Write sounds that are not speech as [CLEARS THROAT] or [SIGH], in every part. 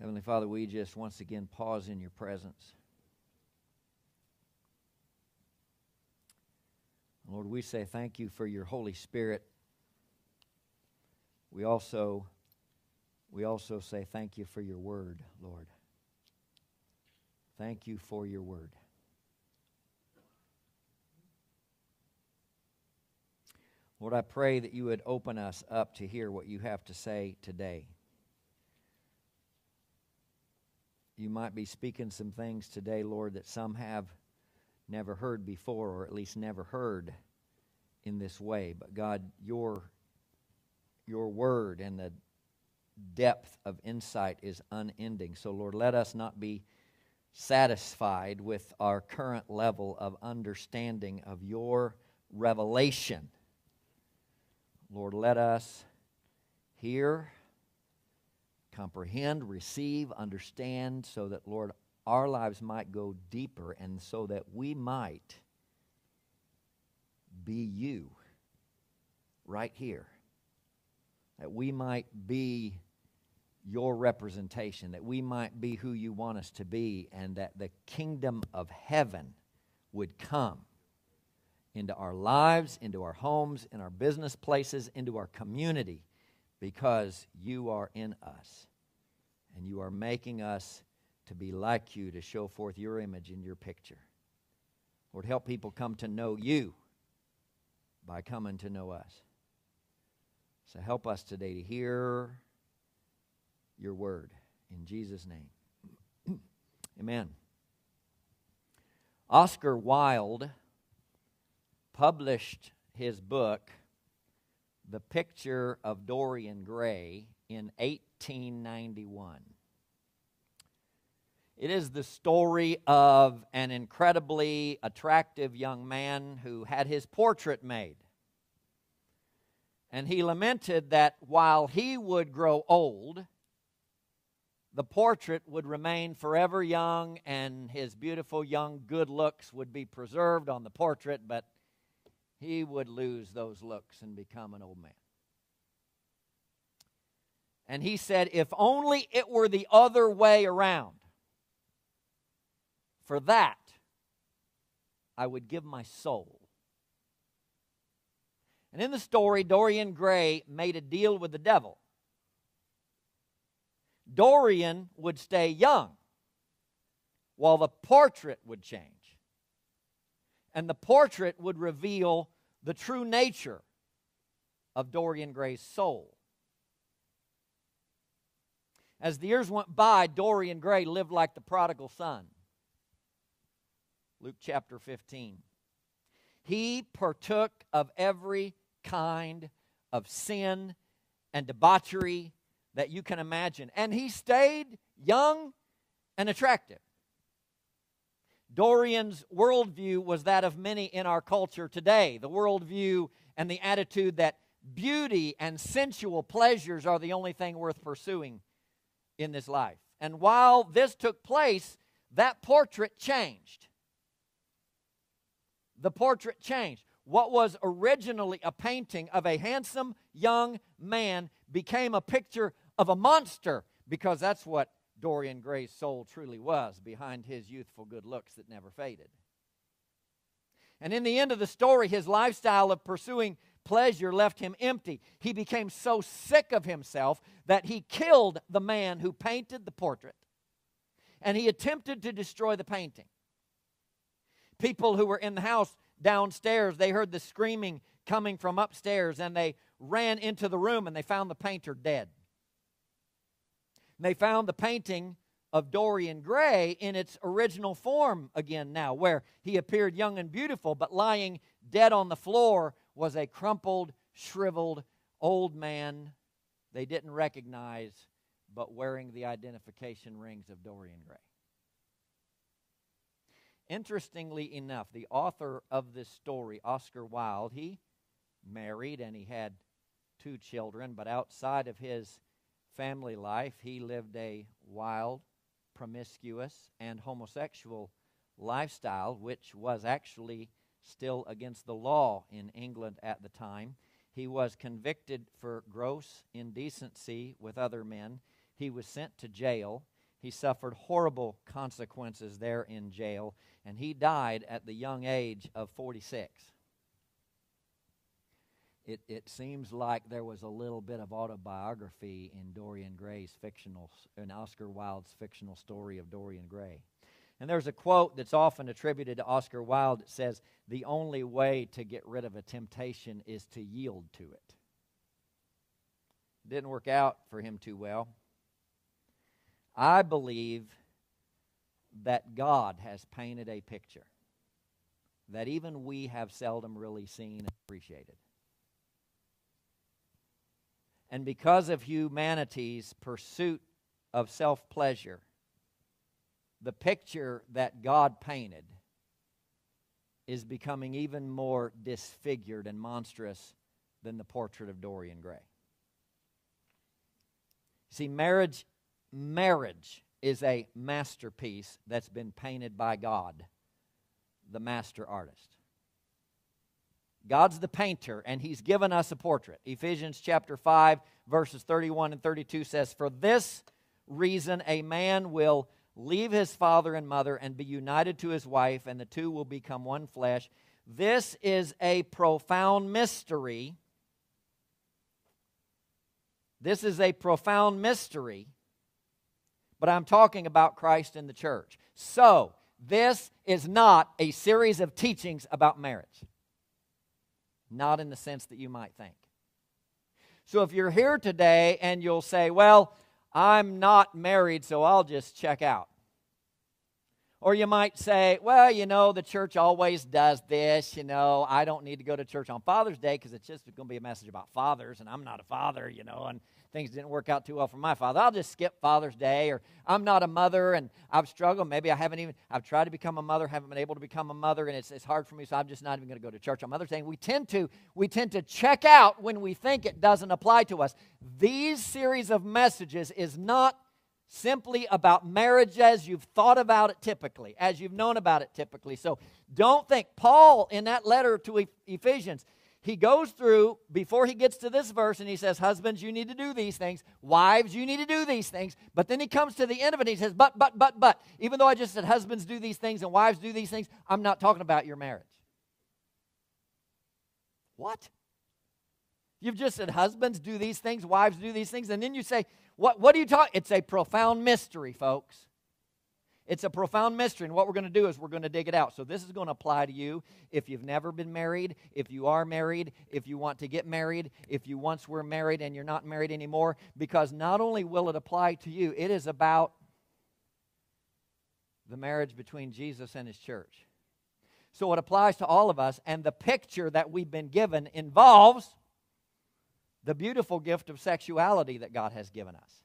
Heavenly Father, we just once again pause in your presence. Lord, we say thank you for your Holy Spirit. We also we also say thank you for your word, Lord. Thank you for your word. Lord, I pray that you would open us up to hear what you have to say today. You might be speaking some things today, Lord, that some have never heard before, or at least never heard in this way. But God, your, your word and the depth of insight is unending. So, Lord, let us not be satisfied with our current level of understanding of your revelation. Lord, let us hear, comprehend, receive, understand, so that, Lord, our lives might go deeper and so that we might be you right here. That we might be your representation, that we might be who you want us to be, and that the kingdom of heaven would come into our lives, into our homes, in our business places, into our community, because you are in us. And you are making us to be like you, to show forth your image in your picture. Lord, help people come to know you by coming to know us. So help us today to hear your word. In Jesus' name. [CLEARS THROAT] Amen. Oscar Wilde published his book, The Picture of Dorian Gray, in 1891. It is the story of an incredibly attractive young man who had his portrait made. And he lamented that while he would grow old, the portrait would remain forever young and his beautiful young good looks would be preserved on the portrait, but he would lose those looks and become an old man. And he said, if only it were the other way around. For that, I would give my soul. And in the story, Dorian Gray made a deal with the devil. Dorian would stay young while the portrait would change. And the portrait would reveal the true nature of Dorian Gray's soul. As the years went by, Dorian Gray lived like the prodigal son. Luke chapter 15. He partook of every kind of sin and debauchery that you can imagine. And he stayed young and attractive. Dorian's worldview was that of many in our culture today the worldview and the attitude that beauty and sensual pleasures are the only thing worth pursuing in this life. And while this took place, that portrait changed the portrait changed. What was originally a painting of a handsome young man became a picture of a monster because that's what Dorian Gray's soul truly was behind his youthful good looks that never faded. And in the end of the story, his lifestyle of pursuing pleasure left him empty. He became so sick of himself that he killed the man who painted the portrait. And he attempted to destroy the painting people who were in the house downstairs, they heard the screaming coming from upstairs and they ran into the room and they found the painter dead. They found the painting of Dorian Gray in its original form again now, where he appeared young and beautiful, but lying dead on the floor was a crumpled, shriveled old man they didn't recognize, but wearing the identification rings of Dorian Gray. Interestingly enough, the author of this story, Oscar Wilde, he married and he had two children, but outside of his family life, he lived a wild, promiscuous, and homosexual lifestyle, which was actually still against the law in England at the time. He was convicted for gross indecency with other men. He was sent to jail. He suffered horrible consequences there in jail, and he died at the young age of 46. It, it seems like there was a little bit of autobiography in Dorian Gray's fictional, in Oscar Wilde's fictional story of Dorian Gray. And there's a quote that's often attributed to Oscar Wilde that says, The only way to get rid of a temptation is to yield to it. Didn't work out for him too well. I believe that God has painted a picture that even we have seldom really seen and appreciated. And because of humanity's pursuit of self pleasure, the picture that God painted is becoming even more disfigured and monstrous than the portrait of Dorian Gray. See, marriage, marriage is a masterpiece that's been painted by God, the master artist. God's the painter, and He's given us a portrait. Ephesians chapter 5, verses 31 and 32 says, For this reason a man will leave his father and mother and be united to his wife, and the two will become one flesh. This is a profound mystery. This is a profound mystery, but I'm talking about Christ and the church. So, this is not a series of teachings about marriage, not in the sense that you might think. So, if you're here today and you'll say, Well, I'm not married, so I'll just check out. Or you might say, well, you know, the church always does this. You know, I don't need to go to church on Father's Day because it's just going to be a message about fathers, and I'm not a father, you know, and things didn't work out too well for my father. I'll just skip Father's Day, or I'm not a mother and I've struggled. Maybe I haven't even, I've tried to become a mother, haven't been able to become a mother, and it's, it's hard for me, so I'm just not even going to go to church on Mother's Day. We tend to, we tend to check out when we think it doesn't apply to us. These series of messages is not simply about marriage as you've thought about it typically, as you've known about it typically. So don't think. Paul, in that letter to Ephesians, he goes through before he gets to this verse and he says, Husbands, you need to do these things. Wives, you need to do these things. But then he comes to the end of it and he says, But, but, but, but. Even though I just said husbands do these things and wives do these things, I'm not talking about your marriage. What? You've just said husbands do these things, wives do these things, and then you say, what, what are you talking? It's a profound mystery, folks. It's a profound mystery, and what we're going to do is we're going to dig it out. So, this is going to apply to you if you've never been married, if you are married, if you want to get married, if you once were married and you're not married anymore, because not only will it apply to you, it is about the marriage between Jesus and his church. So, it applies to all of us, and the picture that we've been given involves the beautiful gift of sexuality that God has given us,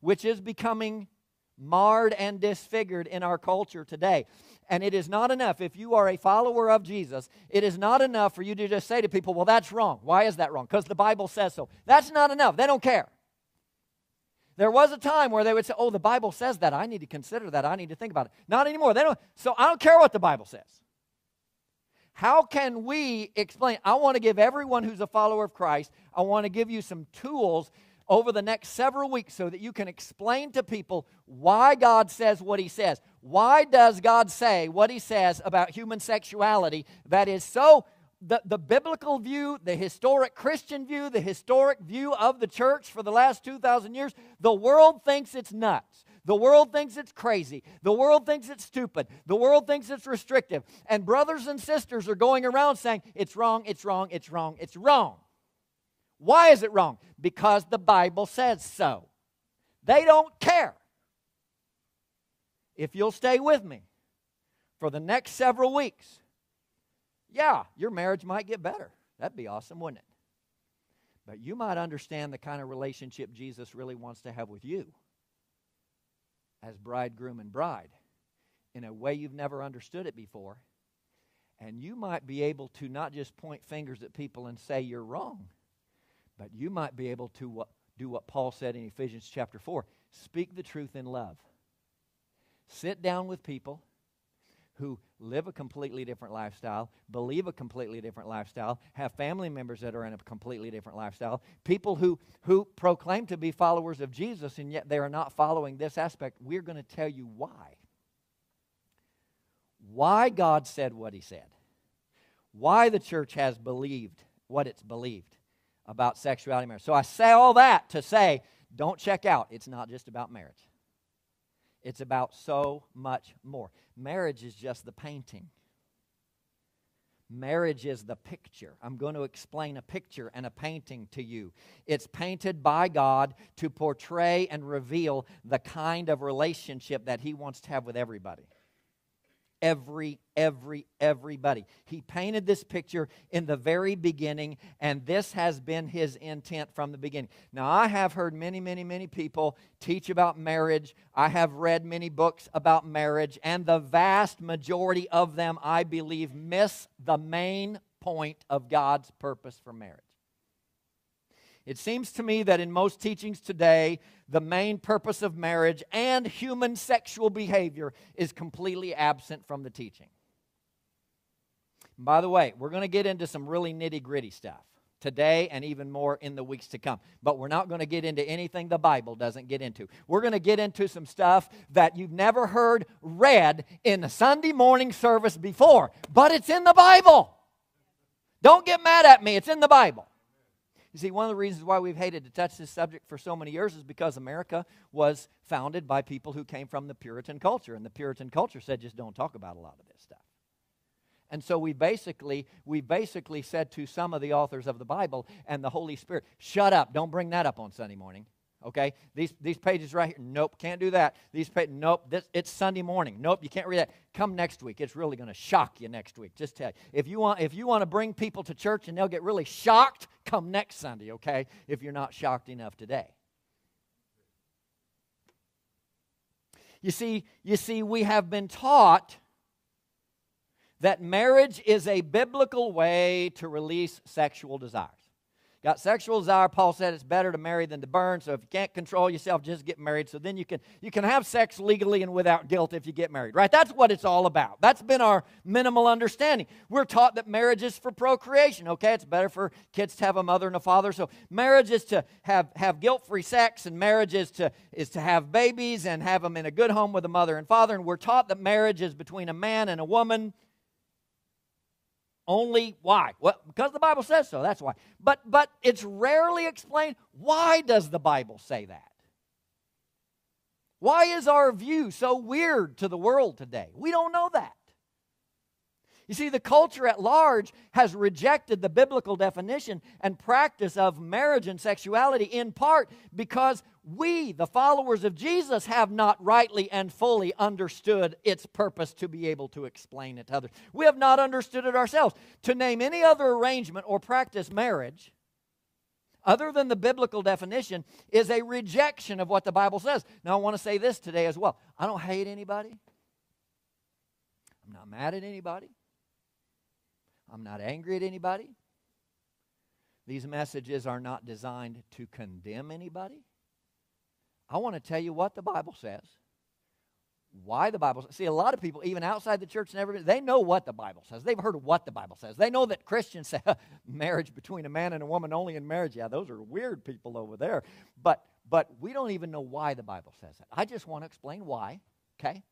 which is becoming marred and disfigured in our culture today. And it is not enough, if you are a follower of Jesus, it is not enough for you to just say to people, well, that's wrong. Why is that wrong? Because the Bible says so. That's not enough. They don't care. There was a time where they would say, oh, the Bible says that. I need to consider that. I need to think about it. Not anymore. They don't. So I don't care what the Bible says. How can we explain? I want to give everyone who's a follower of Christ, I want to give you some tools over the next several weeks so that you can explain to people why God says what He says. Why does God say what He says about human sexuality that is so the, the biblical view, the historic Christian view, the historic view of the church for the last 2,000 years, the world thinks it's nuts. The world thinks it's crazy. The world thinks it's stupid. The world thinks it's restrictive. And brothers and sisters are going around saying, it's wrong, it's wrong, it's wrong, it's wrong. Why is it wrong? Because the Bible says so. They don't care. If you'll stay with me for the next several weeks, yeah, your marriage might get better. That'd be awesome, wouldn't it? But you might understand the kind of relationship Jesus really wants to have with you as bridegroom and bride in a way you've never understood it before. And you might be able to not just point fingers at people and say you're wrong, but you might be able to do what Paul said in Ephesians chapter 4 speak the truth in love. Sit down with people who live a completely different lifestyle, believe a completely different lifestyle, have family members that are in a completely different lifestyle, people who, who proclaim to be followers of Jesus and yet they are not following this aspect. We're going to tell you why. Why God said what He said. Why the church has believed what it's believed about sexuality marriage. So I say all that to say, don't check out. It's not just about marriage. It's about so much more. Marriage is just the painting. Marriage is the picture. I'm going to explain a picture and a painting to you. It's painted by God to portray and reveal the kind of relationship that He wants to have with everybody every, every, everybody. He painted this picture in the very beginning, and this has been his intent from the beginning. Now, I have heard many, many, many people teach about marriage. I have read many books about marriage, and the vast majority of them, I believe, miss the main point of God's purpose for marriage. It seems to me that in most teachings today, the main purpose of marriage and human sexual behavior is completely absent from the teaching. By the way, we're going to get into some really nitty gritty stuff today and even more in the weeks to come. But we're not going to get into anything the Bible doesn't get into. We're going to get into some stuff that you've never heard read in a Sunday morning service before, but it's in the Bible. Don't get mad at me, it's in the Bible. You see, one of the reasons why we've hated to touch this subject for so many years is because America was founded by people who came from the Puritan culture, and the Puritan culture said just don't talk about a lot of this stuff. And so we basically we basically said to some of the authors of the Bible and the Holy Spirit, shut up, don't bring that up on Sunday morning. Okay, these these pages right here. Nope, can't do that. These pages. Nope, this, it's Sunday morning. Nope, you can't read that. Come next week. It's really going to shock you next week. Just tell you. If you want if you want to bring people to church and they'll get really shocked, come next Sunday. Okay, if you're not shocked enough today. You see, you see, we have been taught that marriage is a biblical way to release sexual desires. Got sexual desire. Paul said it's better to marry than to burn. So if you can't control yourself, just get married. So then you can you can have sex legally and without guilt if you get married. Right? That's what it's all about. That's been our minimal understanding. We're taught that marriage is for procreation. Okay, it's better for kids to have a mother and a father. So marriage is to have have guilt-free sex, and marriage is to is to have babies and have them in a good home with a mother and father. And we're taught that marriage is between a man and a woman only why? Well, because the Bible says so. That's why. But but it's rarely explained why does the Bible say that? Why is our view so weird to the world today? We don't know that. You see, the culture at large has rejected the biblical definition and practice of marriage and sexuality in part because we, the followers of Jesus, have not rightly and fully understood its purpose to be able to explain it to others. We have not understood it ourselves. To name any other arrangement or practice marriage, other than the biblical definition, is a rejection of what the Bible says. Now, I want to say this today as well. I don't hate anybody, I'm not mad at anybody. I'm not angry at anybody. These messages are not designed to condemn anybody. I want to tell you what the Bible says. Why the Bible says. See, a lot of people, even outside the church and everybody, they know what the Bible says. They've heard what the Bible says. They know that Christians [LAUGHS] say marriage between a man and a woman only in marriage. Yeah, those are weird people over there. But but we don't even know why the Bible says that. I just want to explain why. Okay?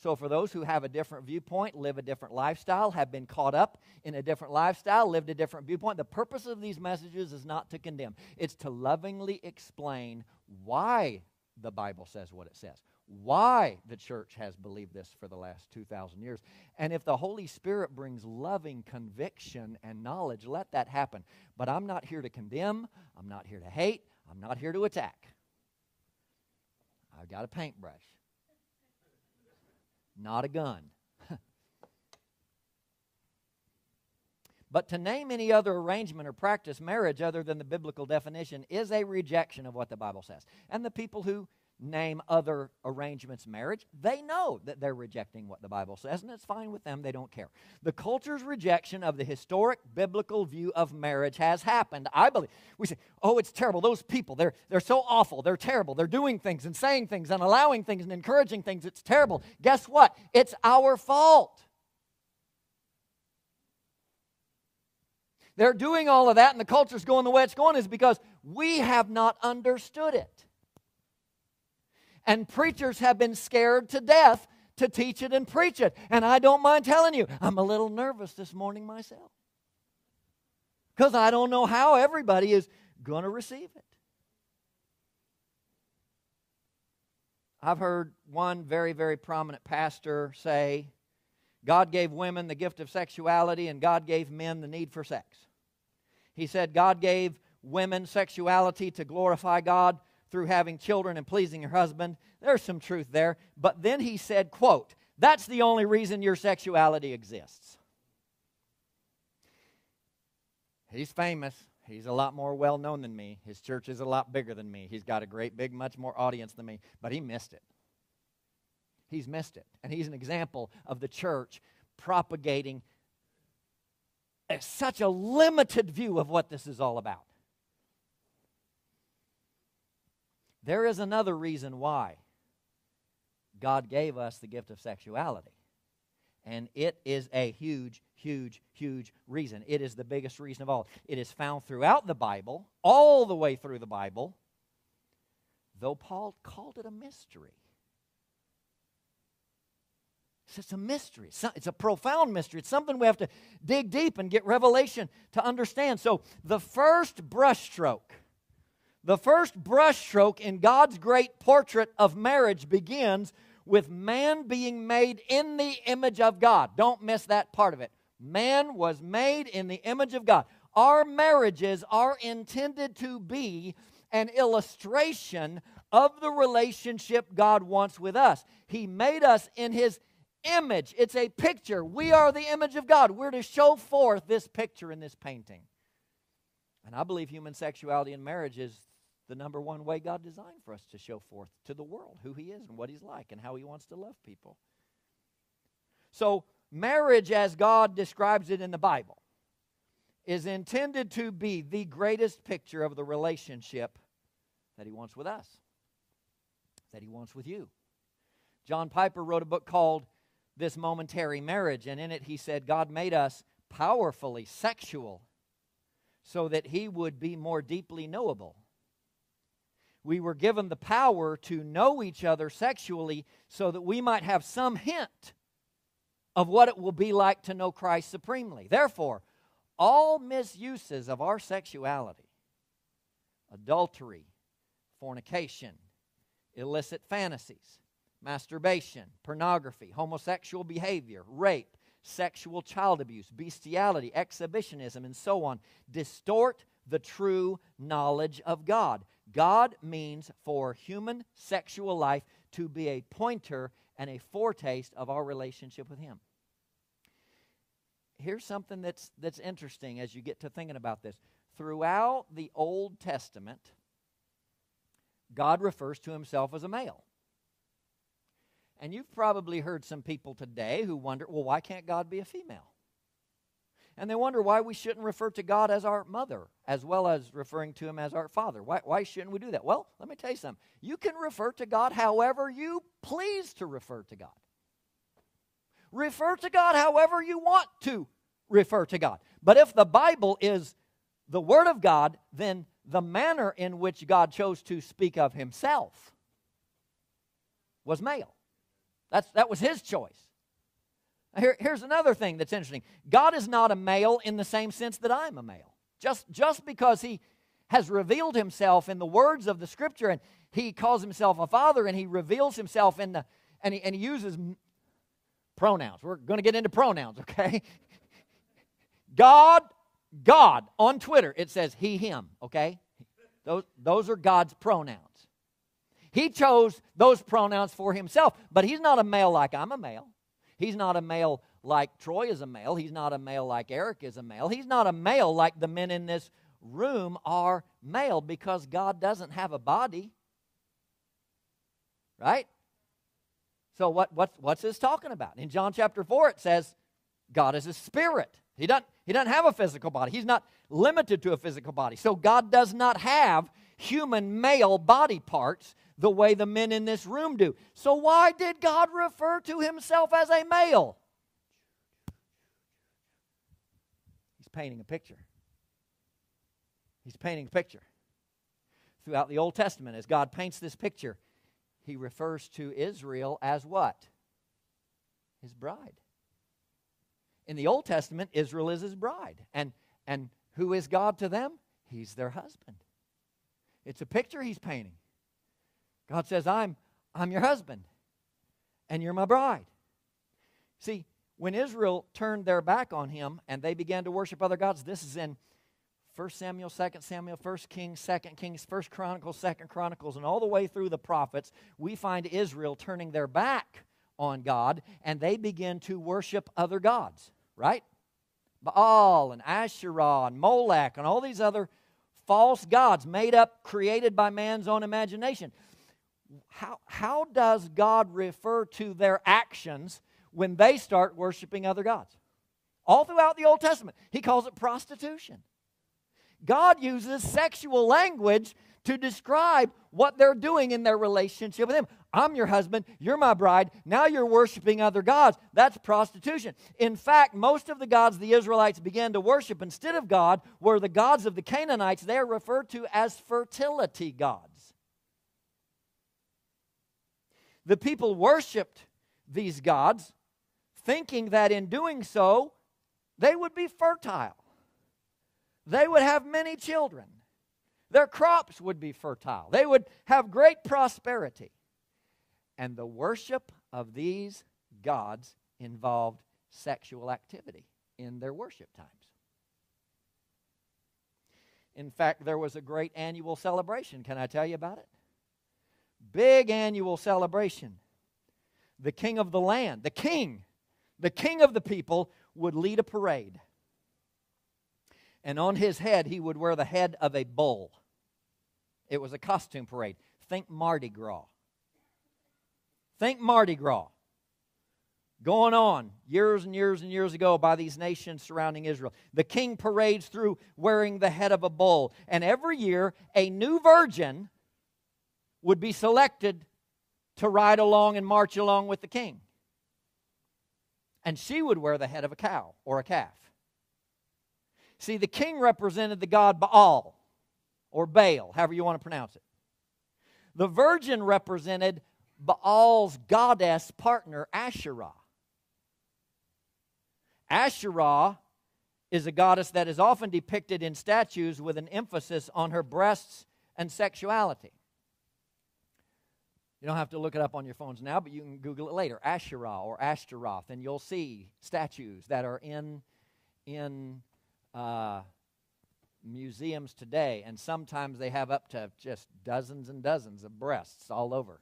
So, for those who have a different viewpoint, live a different lifestyle, have been caught up in a different lifestyle, lived a different viewpoint, the purpose of these messages is not to condemn. It's to lovingly explain why the Bible says what it says, why the church has believed this for the last 2,000 years. And if the Holy Spirit brings loving conviction and knowledge, let that happen. But I'm not here to condemn, I'm not here to hate, I'm not here to attack. I've got a paintbrush not a gun. [LAUGHS] but to name any other arrangement or practice marriage other than the biblical definition is a rejection of what the Bible says. And the people who name other arrangements marriage, they know that they're rejecting what the Bible says, and it's fine with them. They don't care. The culture's rejection of the historic biblical view of marriage has happened. I believe. We say, oh, it's terrible. Those people, they're, they're so awful. They're terrible. They're doing things and saying things and allowing things and encouraging things. It's terrible. Guess what? It's our fault. They're doing all of that, and the culture's going the way it's going, is because we have not understood it. And preachers have been scared to death to teach it and preach it. And I don't mind telling you, I'm a little nervous this morning myself. Because I don't know how everybody is going to receive it. I've heard one very, very prominent pastor say, God gave women the gift of sexuality and God gave men the need for sex. He said God gave women sexuality to glorify God through having children and pleasing your husband. There's some truth there. But then he said, quote, that's the only reason your sexuality exists. He's famous. He's a lot more well known than me. His church is a lot bigger than me. He's got a great, big, much more audience than me. But he missed it. He's missed it. And he's an example of the church propagating a, such a limited view of what this is all about. There is another reason why God gave us the gift of sexuality. And it is a huge, huge, huge reason. It is the biggest reason of all. It is found throughout the Bible, all the way through the Bible, though Paul called it a mystery. It's a mystery. It's a profound mystery. It's something we have to dig deep and get revelation to understand. So, the first brushstroke the first brushstroke in God's great portrait of marriage begins with man being made in the image of God. Don't miss that part of it. Man was made in the image of God. Our marriages are intended to be an illustration of the relationship God wants with us. He made us in His image. It's a picture. We are the image of God. We're to show forth this picture in this painting. And I believe human sexuality in marriage is the number one way God designed for us to show forth to the world who He is and what He's like and how He wants to love people. So, marriage, as God describes it in the Bible, is intended to be the greatest picture of the relationship that He wants with us, that He wants with you. John Piper wrote a book called This Momentary Marriage, and in it he said, God made us powerfully sexual so that He would be more deeply knowable we were given the power to know each other sexually so that we might have some hint of what it will be like to know Christ supremely. Therefore, all misuses of our sexuality, adultery, fornication, illicit fantasies, masturbation, pornography, homosexual behavior, rape, sexual child abuse, bestiality, exhibitionism, and so on, distort the true knowledge of God. God means for human sexual life to be a pointer and a foretaste of our relationship with Him. Here's something that's, that's interesting as you get to thinking about this. Throughout the Old Testament, God refers to Himself as a male. And you've probably heard some people today who wonder, well, why can't God be a female? And they wonder why we shouldn't refer to God as our mother as well as referring to Him as our Father. Why, why shouldn't we do that? Well, let me tell you something. You can refer to God however you please to refer to God. Refer to God however you want to refer to God. But if the Bible is the Word of God, then the manner in which God chose to speak of Himself was male. That's, that was His choice. Here, here's another thing that's interesting God is not a male in the same sense that I'm a male. Just, just because He has revealed Himself in the words of the Scripture and He calls Himself a father and He reveals Himself in the, and He, and he uses pronouns. We're going to get into pronouns, [LAUGHS] okay? God, God, on Twitter, it says He, Him, okay? Those, those are God's pronouns. He chose those pronouns for Himself, but He's not a male like I'm a male. He's not a male like Troy is a male. He's not a male like Eric is a male. He's not a male like the men in this room are male because God doesn't have a body. right? So what, what, what's this talking about? In John chapter 4, it says God is a spirit. He doesn't, he doesn't have a physical body. He's not limited to a physical body. So God does not have human male body parts the way the men in this room do. So why did God refer to himself as a male? He's painting a picture. He's painting a picture. Throughout the Old Testament, as God paints this picture, he refers to Israel as what? His bride. In the Old Testament, Israel is his bride. And, and who is God to them? He's their husband. It's a picture he's painting. God says, I'm, I'm your husband, and you're my bride. See, when Israel turned their back on him and they began to worship other gods, this is in 1 Samuel, 2 Samuel, 1 Kings, 2 Kings, 1 Chronicles, 2 Chronicles, and all the way through the prophets, we find Israel turning their back on God and they begin to worship other gods, right? Baal and Asherah and Molech and all these other false gods made up, created by man's own imagination. How, how does God refer to their actions when they start worshiping other gods? All throughout the Old Testament, he calls it prostitution. God uses sexual language to describe what they're doing in their relationship with Him. I'm your husband, you're my bride, now you're worshiping other gods. That's prostitution. In fact, most of the gods the Israelites began to worship instead of God were the gods of the Canaanites. They are referred to as fertility gods. The people worshiped these gods, thinking that in doing so, they would be fertile they would have many children. Their crops would be fertile. They would have great prosperity. And the worship of these gods involved sexual activity in their worship times. In fact, there was a great annual celebration. Can I tell you about it? Big annual celebration. The king of the land, the king, the king of the people, would lead a parade and on his head he would wear the head of a bull. It was a costume parade. Think Mardi Gras. Think Mardi Gras. Going on years and years and years ago by these nations surrounding Israel. The king parades through wearing the head of a bull. And every year, a new virgin would be selected to ride along and march along with the king. And she would wear the head of a cow or a calf. See, the king represented the god Baal or Baal, however you want to pronounce it. The virgin represented Baal's goddess partner, Asherah. Asherah is a goddess that is often depicted in statues with an emphasis on her breasts and sexuality. You don't have to look it up on your phones now, but you can Google it later. Asherah or Ashtaroth, and you'll see statues that are in, in uh, museums today, and sometimes they have up to just dozens and dozens of breasts all over.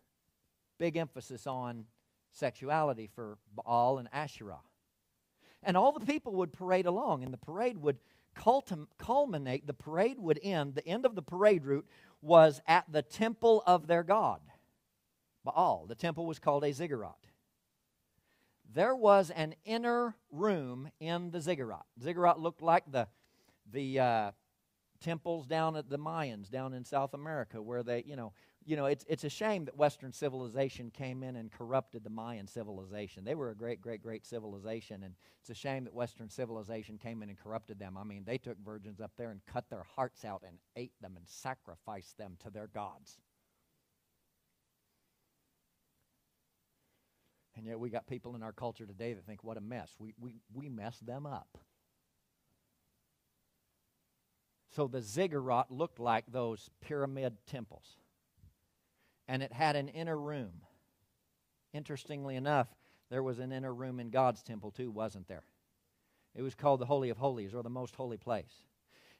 Big emphasis on sexuality for Baal and Asherah. And all the people would parade along, and the parade would culminate, the parade would end, the end of the parade route was at the temple of their god, Baal. The temple was called a ziggurat there was an inner room in the ziggurat. Ziggurat looked like the, the uh, temples down at the Mayans down in South America, where they, you know, you know, it's, it's a shame that Western civilization came in and corrupted the Mayan civilization. They were a great, great, great civilization, and it's a shame that Western civilization came in and corrupted them. I mean, they took virgins up there and cut their hearts out and ate them and sacrificed them to their gods. And yet we got people in our culture today that think, what a mess. We, we, we mess them up. So the ziggurat looked like those pyramid temples. And it had an inner room. Interestingly enough, there was an inner room in God's temple too, wasn't there? It was called the Holy of Holies or the Most Holy Place.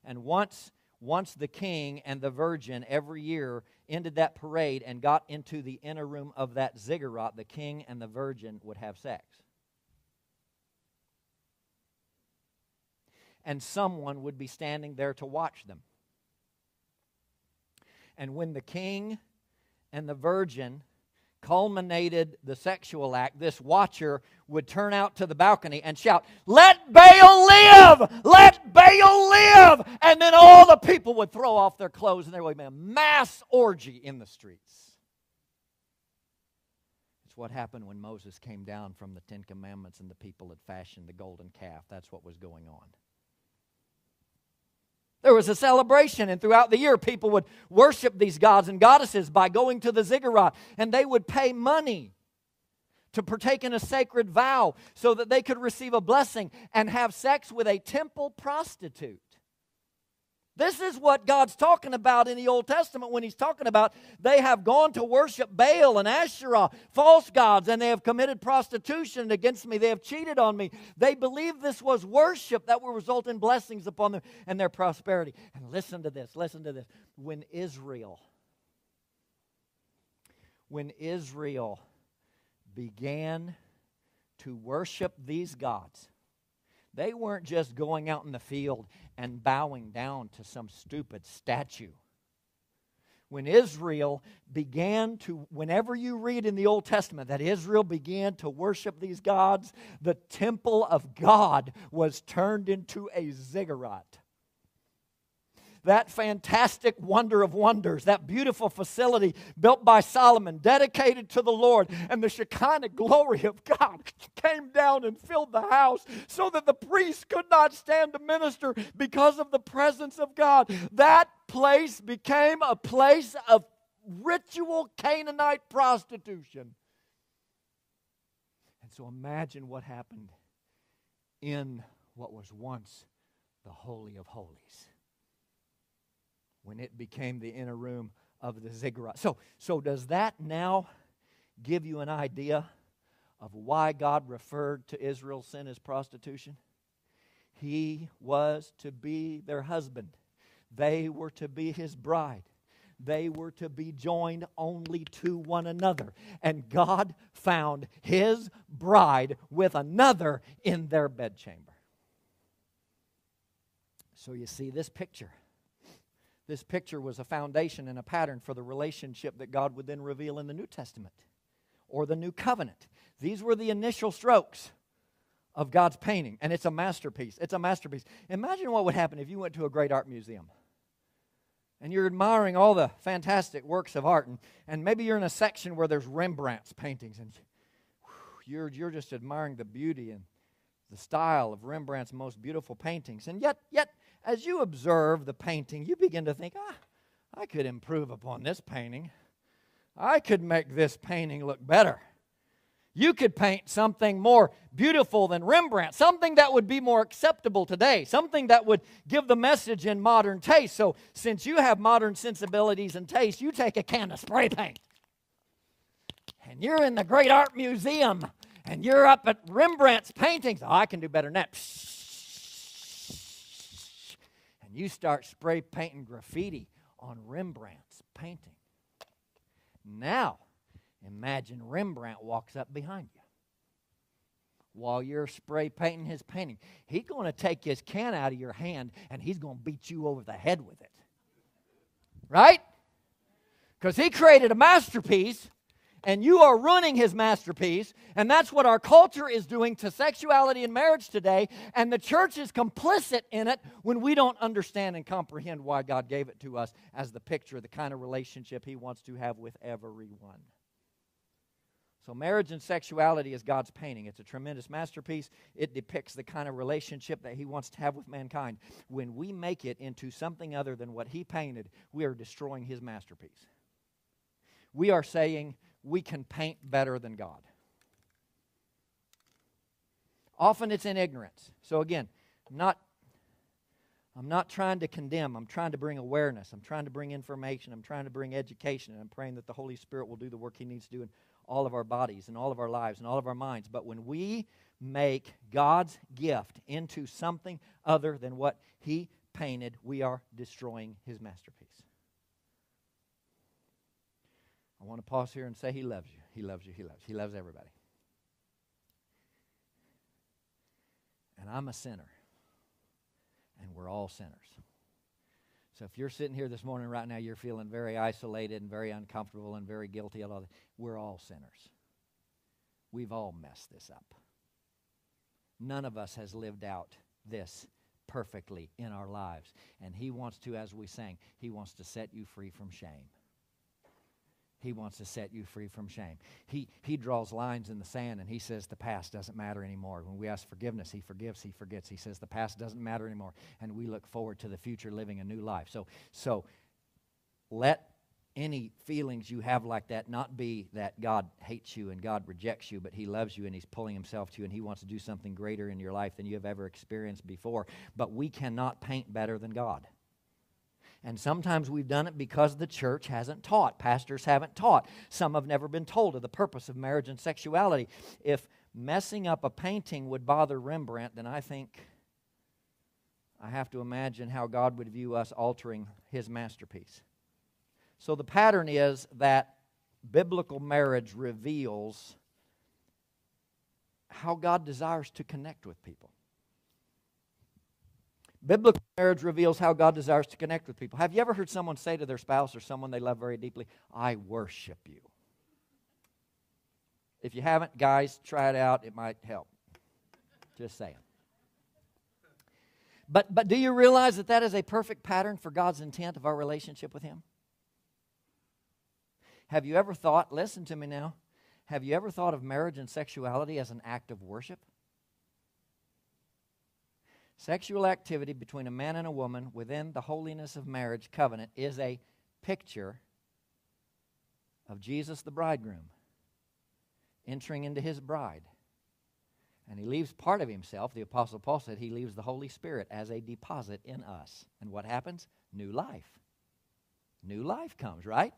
And once once the king and the virgin every year ended that parade and got into the inner room of that ziggurat, the king and the virgin would have sex. And someone would be standing there to watch them. And when the king and the virgin culminated the sexual act, this watcher would turn out to the balcony and shout, Let Baal live! Let Baal live! And then all the people would throw off their clothes and there would be a mass orgy in the streets. It's what happened when Moses came down from the Ten Commandments and the people had fashioned the golden calf. That's what was going on. There was a celebration, and throughout the year, people would worship these gods and goddesses by going to the ziggurat, and they would pay money to partake in a sacred vow so that they could receive a blessing and have sex with a temple prostitute. This is what God's talking about in the Old Testament when He's talking about they have gone to worship Baal and Asherah, false gods, and they have committed prostitution against me. They have cheated on me. They believe this was worship that will result in blessings upon them and their prosperity. And listen to this, listen to this. When Israel, when Israel began to worship these gods, they weren't just going out in the field and bowing down to some stupid statue. When Israel began to, whenever you read in the Old Testament that Israel began to worship these gods, the temple of God was turned into a ziggurat that fantastic wonder of wonders, that beautiful facility built by Solomon, dedicated to the Lord, and the Shekinah glory of God [LAUGHS] came down and filled the house so that the priests could not stand to minister because of the presence of God. That place became a place of ritual Canaanite prostitution. And so imagine what happened in what was once the Holy of Holies when it became the inner room of the ziggurat. So, so does that now give you an idea of why God referred to Israel's sin as prostitution? He was to be their husband. They were to be his bride. They were to be joined only to one another. And God found his bride with another in their bedchamber. So you see this picture this picture was a foundation and a pattern for the relationship that God would then reveal in the New Testament or the New Covenant. These were the initial strokes of God's painting, and it's a masterpiece. It's a masterpiece. Imagine what would happen if you went to a great art museum and you're admiring all the fantastic works of art, and, and maybe you're in a section where there's Rembrandt's paintings, and you're, you're just admiring the beauty and the style of Rembrandt's most beautiful paintings. And yet, yet, as you observe the painting, you begin to think, ah, I could improve upon this painting. I could make this painting look better. You could paint something more beautiful than Rembrandt, something that would be more acceptable today, something that would give the message in modern taste. So, since you have modern sensibilities and taste, you take a can of spray paint and you're in the Great Art Museum and you're up at Rembrandt's paintings. Oh, I can do better than that you start spray painting graffiti on Rembrandt's painting. Now, imagine Rembrandt walks up behind you while you're spray painting his painting. He's going to take his can out of your hand and he's going to beat you over the head with it. Right? Because he created a masterpiece and you are ruining his masterpiece. And that's what our culture is doing to sexuality and marriage today. And the church is complicit in it when we don't understand and comprehend why God gave it to us as the picture, the kind of relationship he wants to have with everyone. So, marriage and sexuality is God's painting. It's a tremendous masterpiece. It depicts the kind of relationship that He wants to have with mankind. When we make it into something other than what He painted, we are destroying His masterpiece. We are saying, we can paint better than God. Often it's in ignorance. So again, not I'm not trying to condemn. I'm trying to bring awareness. I'm trying to bring information. I'm trying to bring education. And I'm praying that the Holy Spirit will do the work He needs to do in all of our bodies and all of our lives and all of our minds. But when we make God's gift into something other than what He painted, we are destroying His masterpiece. I want to pause here and say He loves you. He loves you. He loves you. He loves everybody. And I'm a sinner. And we're all sinners. So if you're sitting here this morning right now, you're feeling very isolated and very uncomfortable and very guilty. We're all sinners. We've all messed this up. None of us has lived out this perfectly in our lives. And He wants to, as we sang, He wants to set you free from shame. He wants to set you free from shame. He, he draws lines in the sand and he says the past doesn't matter anymore. When we ask forgiveness, he forgives, he forgets. He says the past doesn't matter anymore. And we look forward to the future living a new life. So, so let any feelings you have like that not be that God hates you and God rejects you, but He loves you and He's pulling Himself to you and He wants to do something greater in your life than you have ever experienced before. But we cannot paint better than God. And sometimes we've done it because the church hasn't taught. Pastors haven't taught. Some have never been told of the purpose of marriage and sexuality. If messing up a painting would bother Rembrandt, then I think I have to imagine how God would view us altering his masterpiece. So the pattern is that biblical marriage reveals how God desires to connect with people. Biblical marriage reveals how God desires to connect with people. Have you ever heard someone say to their spouse or someone they love very deeply, I worship you? If you haven't, guys, try it out. It might help. Just saying. But, but do you realize that that is a perfect pattern for God's intent of our relationship with Him? Have you ever thought, listen to me now, have you ever thought of marriage and sexuality as an act of worship? Sexual activity between a man and a woman within the holiness of marriage covenant is a picture of Jesus the bridegroom entering into his bride. And he leaves part of himself. The Apostle Paul said he leaves the Holy Spirit as a deposit in us. And what happens? New life. New life comes, right?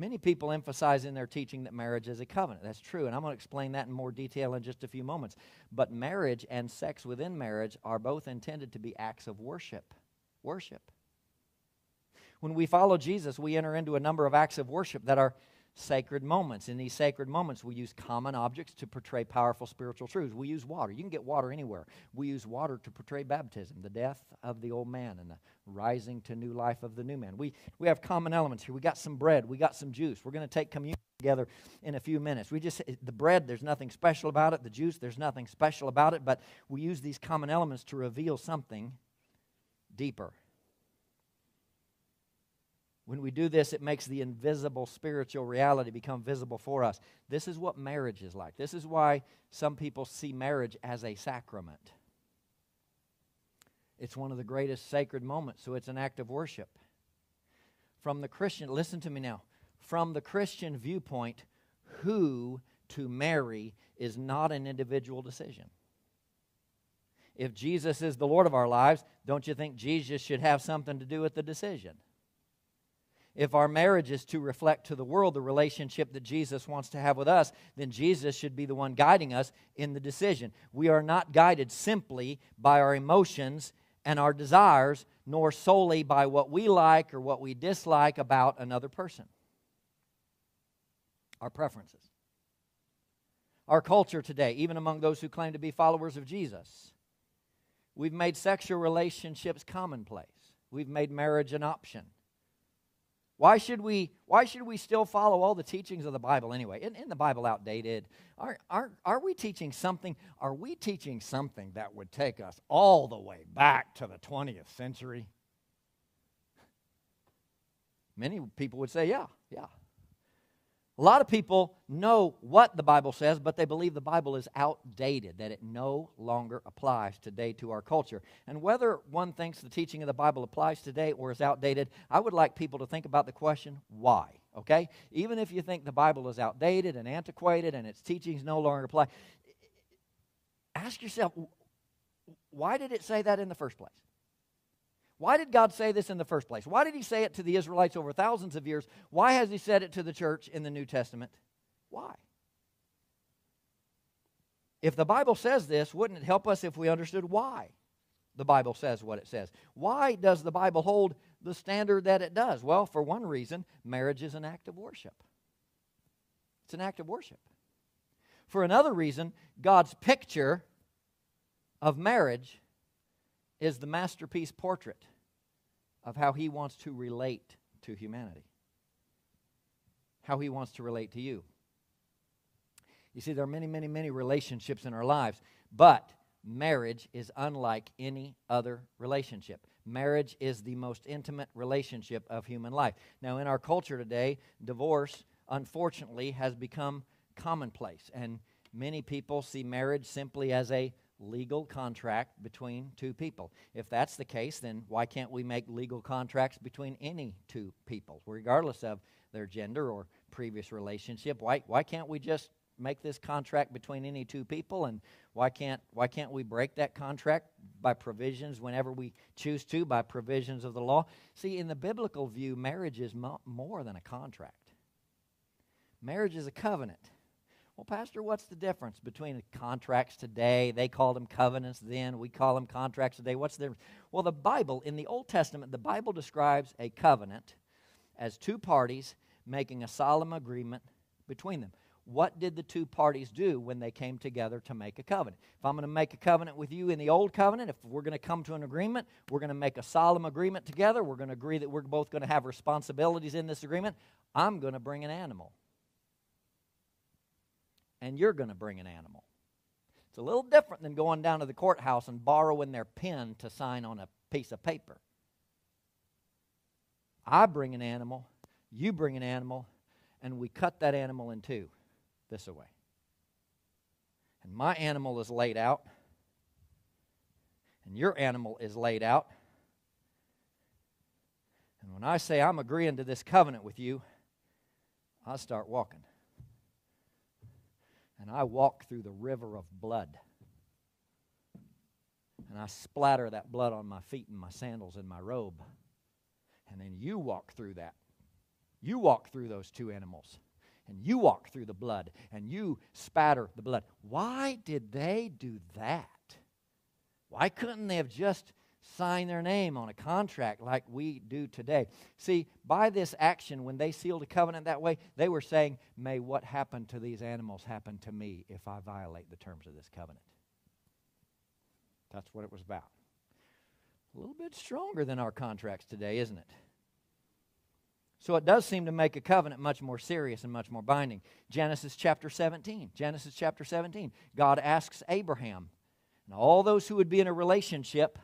Many people emphasize in their teaching that marriage is a covenant. That's true, and I'm going to explain that in more detail in just a few moments. But marriage and sex within marriage are both intended to be acts of worship. Worship. When we follow Jesus, we enter into a number of acts of worship that are sacred moments. In these sacred moments, we use common objects to portray powerful spiritual truths. We use water. You can get water anywhere. We use water to portray baptism, the death of the old man and the rising to new life of the new man. We, we have common elements here. We got some bread. We got some juice. We're going to take communion together in a few minutes. We just the bread, there's nothing special about it. The juice, there's nothing special about it, but we use these common elements to reveal something deeper. When we do this, it makes the invisible spiritual reality become visible for us. This is what marriage is like. This is why some people see marriage as a sacrament. It's one of the greatest sacred moments, so it's an act of worship. From the Christian, listen to me now. From the Christian viewpoint, who to marry is not an individual decision. If Jesus is the Lord of our lives, don't you think Jesus should have something to do with the decision? If our marriage is to reflect to the world the relationship that Jesus wants to have with us, then Jesus should be the one guiding us in the decision. We are not guided simply by our emotions and our desires, nor solely by what we like or what we dislike about another person. Our preferences. Our culture today, even among those who claim to be followers of Jesus, we've made sexual relationships commonplace. We've made marriage an option. Why should we, why should we still follow all the teachings of the Bible anyway? Isn't, the Bible outdated? Are, are, are we teaching something? Are we teaching something that would take us all the way back to the 20th century? Many people would say, yeah, yeah. A lot of people know what the Bible says, but they believe the Bible is outdated, that it no longer applies today to our culture. And whether one thinks the teaching of the Bible applies today or is outdated, I would like people to think about the question why? Okay? Even if you think the Bible is outdated and antiquated and its teachings no longer apply, ask yourself why did it say that in the first place? Why did God say this in the first place? Why did He say it to the Israelites over thousands of years? Why has He said it to the church in the New Testament? Why? If the Bible says this, wouldn't it help us if we understood why the Bible says what it says? Why does the Bible hold the standard that it does? Well, for one reason, marriage is an act of worship. It's an act of worship. For another reason, God's picture of marriage is the masterpiece portrait of how he wants to relate to humanity, how he wants to relate to you. You see, there are many, many, many relationships in our lives, but marriage is unlike any other relationship. Marriage is the most intimate relationship of human life. Now, in our culture today, divorce, unfortunately, has become commonplace, and many people see marriage simply as a legal contract between two people. If that's the case, then why can't we make legal contracts between any two people, regardless of their gender or previous relationship? Why, why can't we just make this contract between any two people and why can't why can't we break that contract by provisions whenever we choose to by provisions of the law see in the biblical view marriage is mo- more than a contract marriage is a covenant well, Pastor, what's the difference between contracts today? They called them covenants then. We call them contracts today. What's the difference? Well, the Bible, in the Old Testament, the Bible describes a covenant as two parties making a solemn agreement between them. What did the two parties do when they came together to make a covenant? If I'm going to make a covenant with you in the old covenant, if we're going to come to an agreement, we're going to make a solemn agreement together. We're going to agree that we're both going to have responsibilities in this agreement. I'm going to bring an animal and you're going to bring an animal. It's a little different than going down to the courthouse and borrowing their pen to sign on a piece of paper. I bring an animal, you bring an animal, and we cut that animal in two this way. And my animal is laid out, and your animal is laid out. And when I say I'm agreeing to this covenant with you, I start walking and I walk through the river of blood. And I splatter that blood on my feet and my sandals and my robe. And then you walk through that. You walk through those two animals. And you walk through the blood. And you spatter the blood. Why did they do that? Why couldn't they have just sign their name on a contract like we do today. See, by this action, when they sealed a covenant that way, they were saying, May what happened to these animals happen to me if I violate the terms of this covenant. That's what it was about. A little bit stronger than our contracts today, isn't it? So it does seem to make a covenant much more serious and much more binding. Genesis chapter 17. Genesis chapter 17. God asks Abraham and all those who would be in a relationship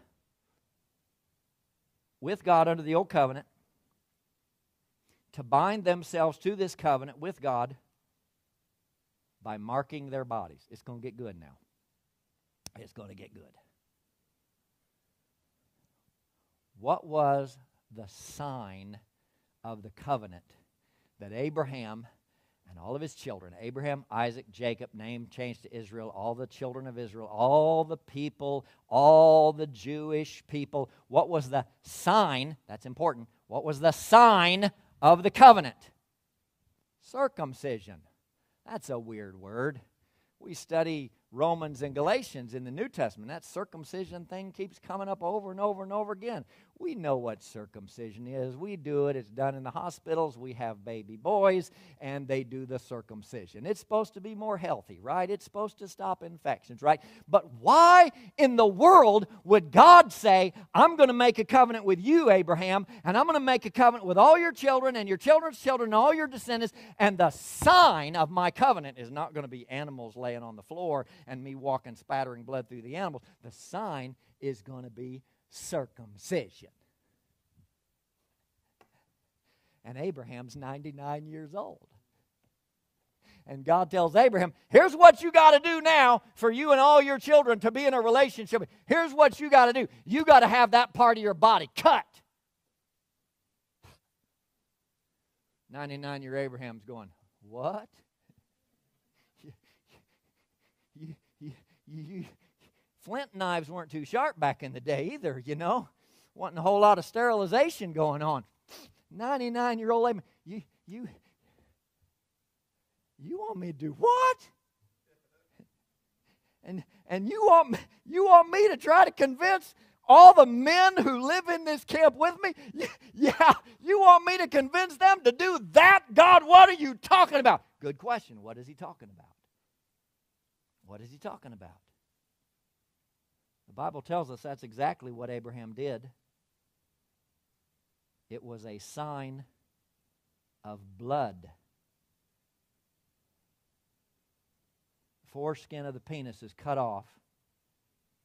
with God under the old covenant to bind themselves to this covenant with God by marking their bodies. It's going to get good now. It's going to get good. What was the sign of the covenant that Abraham and all of his children Abraham, Isaac, Jacob, name changed to Israel, all the children of Israel, all the people, all the Jewish people. What was the sign? That's important. What was the sign of the covenant? Circumcision. That's a weird word. We study Romans and Galatians in the New Testament. That circumcision thing keeps coming up over and over and over again. We know what circumcision is. We do it. It's done in the hospitals. We have baby boys, and they do the circumcision. It's supposed to be more healthy, right? It's supposed to stop infections, right? But why in the world would God say, I'm going to make a covenant with you, Abraham, and I'm going to make a covenant with all your children and your children's children and all your descendants, and the sign of my covenant is not going to be animals laying on the floor and me walking spattering blood through the animals. The sign is going to be circumcision. And Abraham's 99 years old. And God tells Abraham, here's what you got to do now for you and all your children to be in a relationship. Here's what you got to do. You got to have that part of your body cut. 99 year Abraham's going, What? [LAUGHS] You, you, you, flint knives weren't too sharp back in the day either, you know. Wasn't a whole lot of sterilization going on. 99 year old lady, you, you, you want me to do what? And, and you, want, you want me to try to convince all the men who live in this camp with me? [LAUGHS] Yeah, you want me to convince them to do that? God, what are you talking about? Good question. What is he talking about? What is he talking about? The Bible tells us that's exactly what Abraham did. It was a sign of blood. The foreskin of the penis is cut off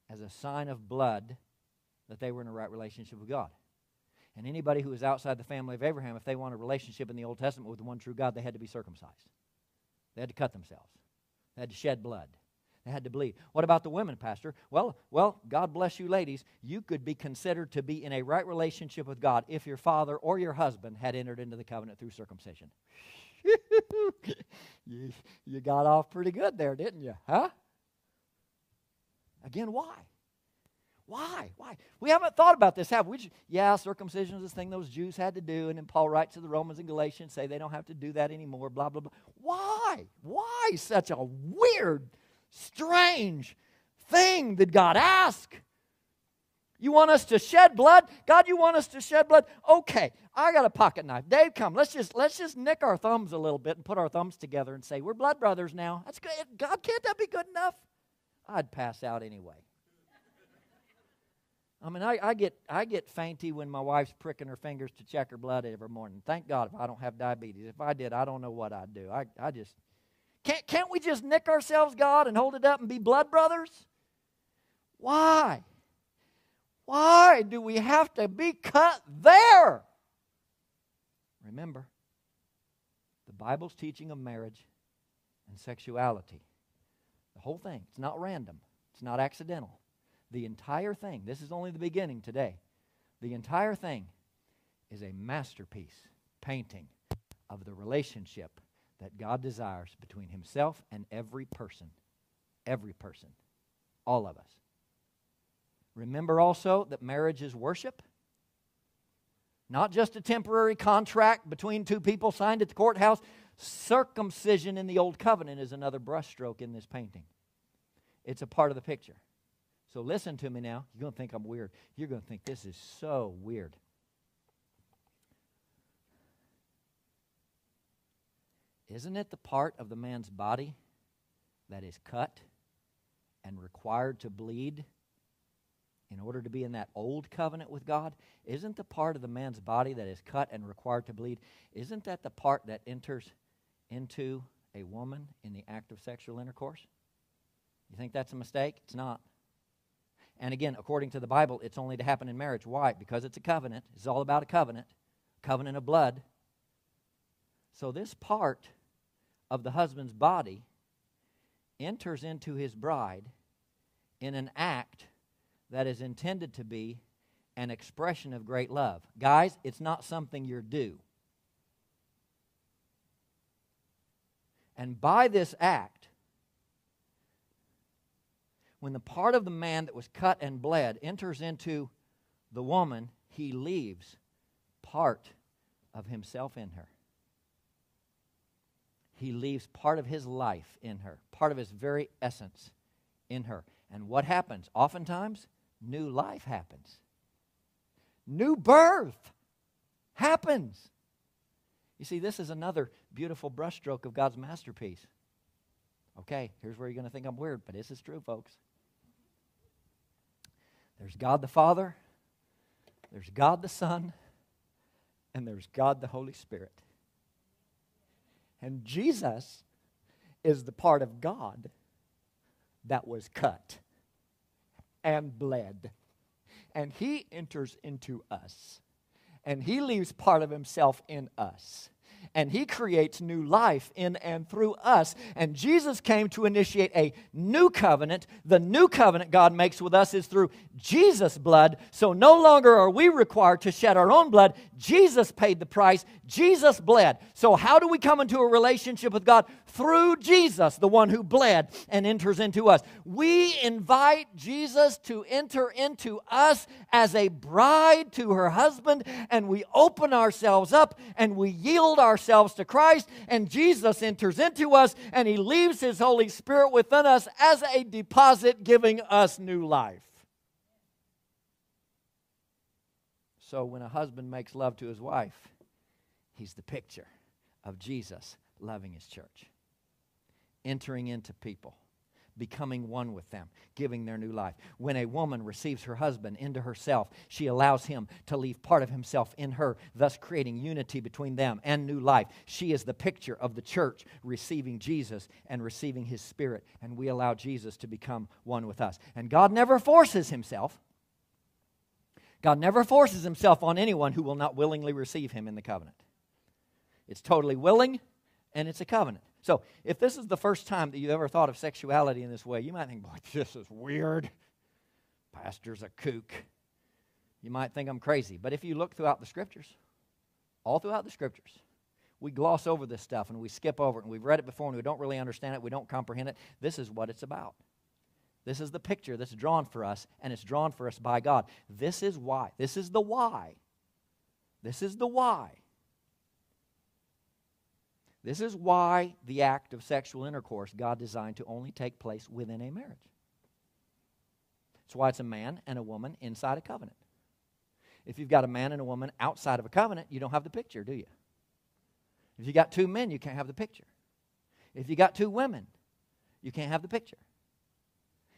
as a sign of blood that they were in a right relationship with God. And anybody who was outside the family of Abraham, if they wanted a relationship in the Old Testament with the one true God, they had to be circumcised. They had to cut themselves. They had to shed blood. They had to bleed. What about the women, Pastor? Well, well, God bless you, ladies. You could be considered to be in a right relationship with God if your father or your husband had entered into the covenant through circumcision. [LAUGHS] you, you got off pretty good there, didn't you? Huh? Again, why? Why? Why? We haven't thought about this, have we? Yeah, circumcision is this thing those Jews had to do, and then Paul writes to the Romans and Galatians, say they don't have to do that anymore, blah, blah, blah. Why? Why such a weird, strange thing did God ask? You want us to shed blood? God, you want us to shed blood? Okay, I got a pocket knife. Dave, come. Let's just let's just nick our thumbs a little bit and put our thumbs together and say we're blood brothers now. That's good. God, can't that be good enough? I'd pass out anyway. I mean, I, I get I get fainty when my wife's pricking her fingers to check her blood every morning. Thank God if I don't have diabetes. If I did, I don't know what I'd do. I, I just can't can't we just nick ourselves, God, and hold it up and be blood brothers? Why? Why do we have to be cut there? Remember, the Bible's teaching of marriage and sexuality. The whole thing. It's not random, it's not accidental. The entire thing, this is only the beginning today. The entire thing is a masterpiece painting of the relationship that God desires between Himself and every person. Every person. All of us. Remember also that marriage is worship. Not just a temporary contract between two people signed at the courthouse. Circumcision in the Old Covenant is another brushstroke in this painting. It's a part of the picture. So listen to me now. You're going to think I'm weird. You're going to think this is so weird. Isn't it the part of the man's body that is cut and required to bleed in order to be in that old covenant with God, isn't the part of the man's body that is cut and required to bleed, isn't that the part that enters into a woman in the act of sexual intercourse? You think that's a mistake? It's not. And again, according to the Bible, it's only to happen in marriage. Why? Because it's a covenant. It's all about a covenant, covenant of blood. So this part of the husband's body enters into his bride in an act that is intended to be an expression of great love. Guys, it's not something you're due. And by this act, when the part of the man that was cut and bled enters into the woman, he leaves part of himself in her. He leaves part of his life in her, part of his very essence in her. And what happens? Oftentimes, new life happens. New birth happens. You see, this is another beautiful brushstroke of God's masterpiece. Okay, here's where you're going to think I'm weird, but this is true, folks. There's God the Father, there's God the Son, and there's God the Holy Spirit. And Jesus is the part of God that was cut and bled. And he enters into us. And he leaves part of himself in us and he creates new life in and through us. And Jesus came to initiate a new covenant. The new covenant God makes with us is through Jesus' blood. So no longer are we required to shed our own blood. Jesus paid the price, Jesus bled. So, how do we come into a relationship with God? Through Jesus, the one who bled and enters into us. We invite Jesus to enter into us as a bride to her husband, and we open ourselves up and we yield ourselves to Christ, and Jesus enters into us and he leaves his Holy Spirit within us as a deposit, giving us new life. So, when a husband makes love to his wife, he's the picture of Jesus loving his church, entering into people, becoming one with them, giving their new life. When a woman receives her husband into herself, she allows him to leave part of himself in her, thus creating unity between them and new life. She is the picture of the church receiving Jesus and receiving his spirit, and we allow Jesus to become one with us. And God never forces himself. God never forces himself on anyone who will not willingly receive him in the covenant. It's totally willing and it's a covenant. So, if this is the first time that you've ever thought of sexuality in this way, you might think, boy, [LAUGHS] this is weird. Pastor's a kook. You might think I'm crazy. But if you look throughout the scriptures, all throughout the scriptures, we gloss over this stuff and we skip over it and we've read it before and we don't really understand it, we don't comprehend it. This is what it's about. This is the picture that's drawn for us, and it's drawn for us by God. This is why. This is the why. This is the why this is why the act of sexual intercourse God designed to only take place within a marriage. That's why it's a man and a woman inside a covenant. If you've got a man and a woman outside of a covenant, you don't have the picture, do you? If you got two men, you can't have the picture. If you got two women, you can't have the picture.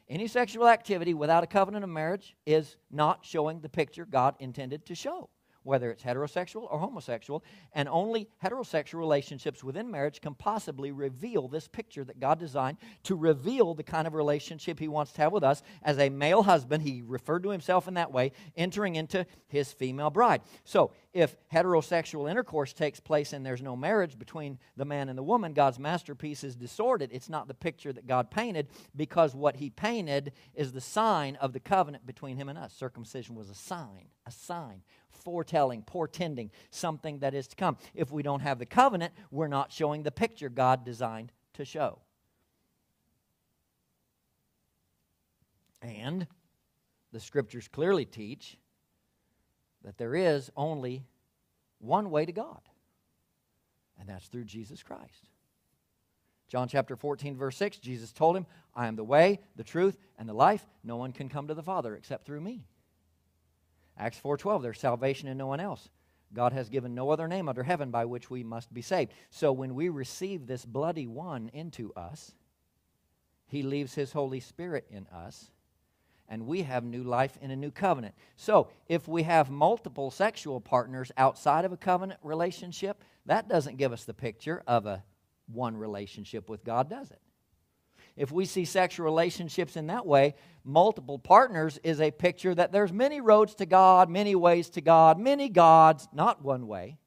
Any sexual activity without a covenant of marriage is not showing the picture God intended to show whether it's heterosexual or homosexual, and only heterosexual relationships within marriage can possibly reveal this picture that God designed to reveal the kind of relationship He wants to have with us as a male husband. He referred to himself in that way, entering into his female bride. So, if heterosexual intercourse takes place and there's no marriage between the man and the woman, God's masterpiece is distorted. It's not the picture that God painted because what He painted is the sign of the covenant between Him and us. Circumcision was a sign, a sign foretelling, portending something that is to come. If we don't have the covenant, we're not showing the picture God designed to show. And the scriptures clearly teach that there is only one way to God, and that's through Jesus Christ. John chapter 14, verse 6, Jesus told him, I am the way, the truth, and the life. No one can come to the Father except through me. Acts 4:12 there's salvation in no one else. God has given no other name under heaven by which we must be saved. So when we receive this bloody one into us, he leaves his Holy Spirit in us, and we have new life in a new covenant. So if we have multiple sexual partners outside of a covenant relationship, that doesn't give us the picture of a one relationship with God, does it? If we see sexual relationships in that way, multiple partners is a picture that there's many roads to God, many ways to God, many gods, not one way.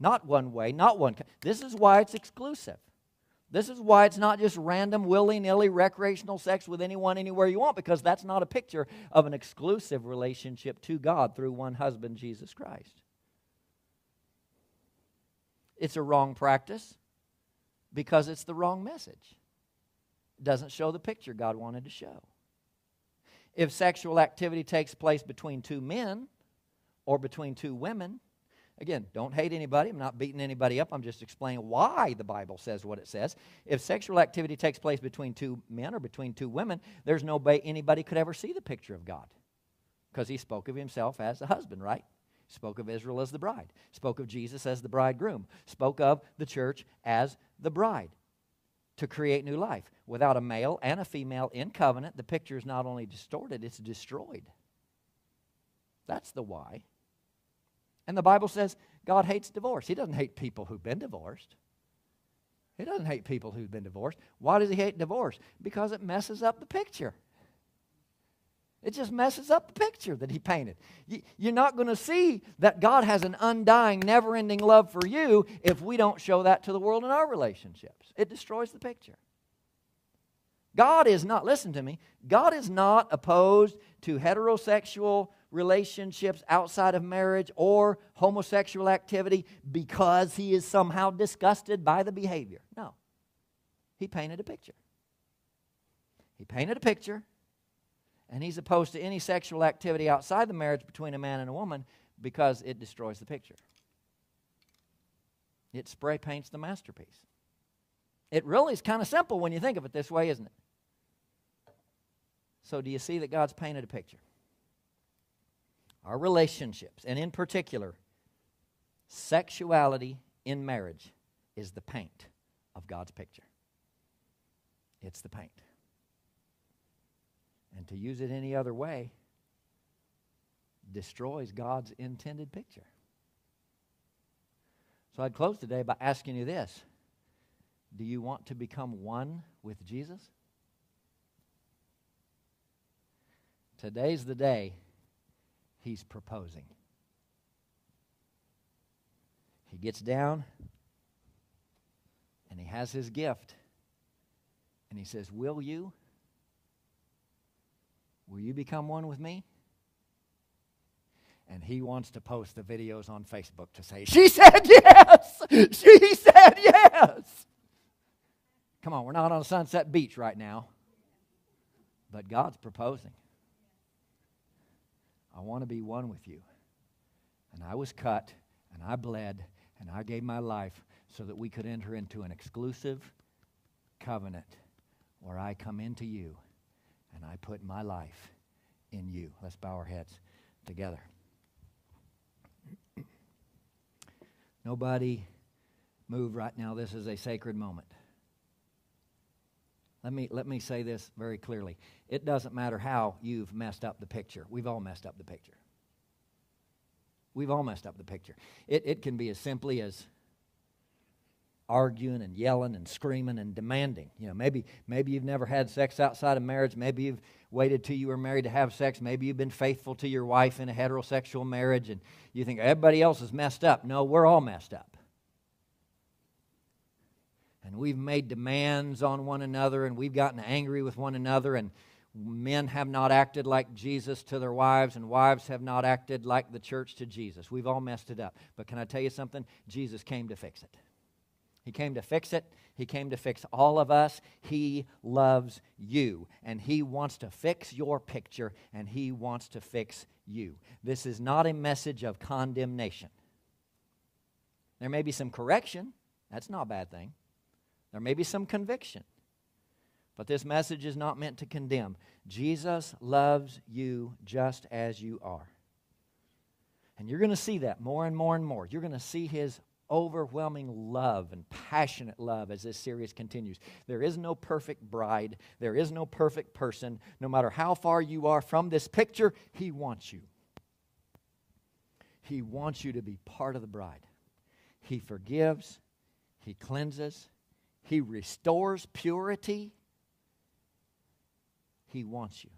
Not one way, not one. This is why it's exclusive. This is why it's not just random, willy nilly recreational sex with anyone, anywhere you want, because that's not a picture of an exclusive relationship to God through one husband, Jesus Christ. It's a wrong practice because it's the wrong message doesn't show the picture God wanted to show. If sexual activity takes place between two men or between two women, again, don't hate anybody. I'm not beating anybody up. I'm just explaining why the Bible says what it says. If sexual activity takes place between two men or between two women, there's no way anybody could ever see the picture of God because he spoke of himself as the husband, right? Spoke of Israel as the bride, spoke of Jesus as the bridegroom, spoke of the church as the bride to create new life. Without a male and a female in covenant, the picture is not only distorted, it's destroyed. That's the why. And the Bible says God hates divorce. He doesn't hate people who've been divorced. He doesn't hate people who've been divorced. Why does he hate divorce? Because it messes up the picture. It just messes up the picture that he painted. You're not going to see that God has an undying, never ending love for you if we don't show that to the world in our relationships. It destroys the picture. God is not, listen to me, God is not opposed to heterosexual relationships outside of marriage or homosexual activity because he is somehow disgusted by the behavior. No. He painted a picture. He painted a picture and he's opposed to any sexual activity outside the marriage between a man and a woman because it destroys the picture. It spray paints the masterpiece. It really is kind of simple when you think of it this way, isn't it? So, do you see that God's painted a picture? Our relationships, and in particular, sexuality in marriage, is the paint of God's picture. It's the paint. To use it any other way destroys God's intended picture. So I'd close today by asking you this Do you want to become one with Jesus? Today's the day he's proposing. He gets down and he has his gift. And he says, Will you? Will you become one with me? And he wants to post the videos on Facebook to say, She said yes! She said yes! Come on, we're not on Sunset Beach right now. But God's proposing. I want to be one with you. And I was cut, and I bled, and I gave my life so that we could enter into an exclusive covenant where I come into you and I put my life in you. Let's bow our heads together. Nobody move right now. This is a sacred moment. Let me, let me say this very clearly. It doesn't matter how you've messed up the picture. We've all messed up the picture. We've all messed up the picture. It, it can be as simply as arguing and yelling and screaming and demanding. You know, maybe maybe you've never had sex outside of marriage. Maybe you've waited till you were married to have sex. Maybe you've been faithful to your wife in a heterosexual marriage and you think everybody else is messed up. No, we're all messed up. And we've made demands on one another and we've gotten angry with one another and men have not acted like Jesus to their wives, and wives have not acted like the church to Jesus. We've all messed it up. But can I tell you something? Jesus came to fix it. He came to fix it. He came to fix all of us. He loves you, and He wants to fix your picture, and He wants to fix you. This is not a message of condemnation. There may be some correction. That's not a bad thing. There may be some conviction. But this message is not meant to condemn. Jesus loves you just as you are. And you're going to see that more and more and more. You're going to see his overwhelming love and passionate love as this series continues. There is no perfect bride, there is no perfect person. No matter how far you are from this picture, he wants you. He wants you to be part of the bride. He forgives, he cleanses, he restores purity, he wants you.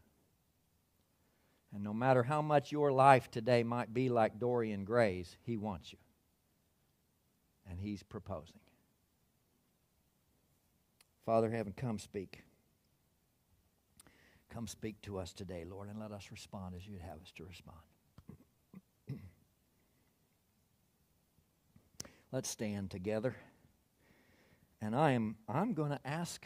And no matter how much your life today might be like Dorian Gray's, He wants you. And He's proposing. Father Heaven, come speak. Come speak to us today, Lord, and let us respond as you'd have us to respond. [CLEARS THROAT] Let's stand together. And I am I'm going to ask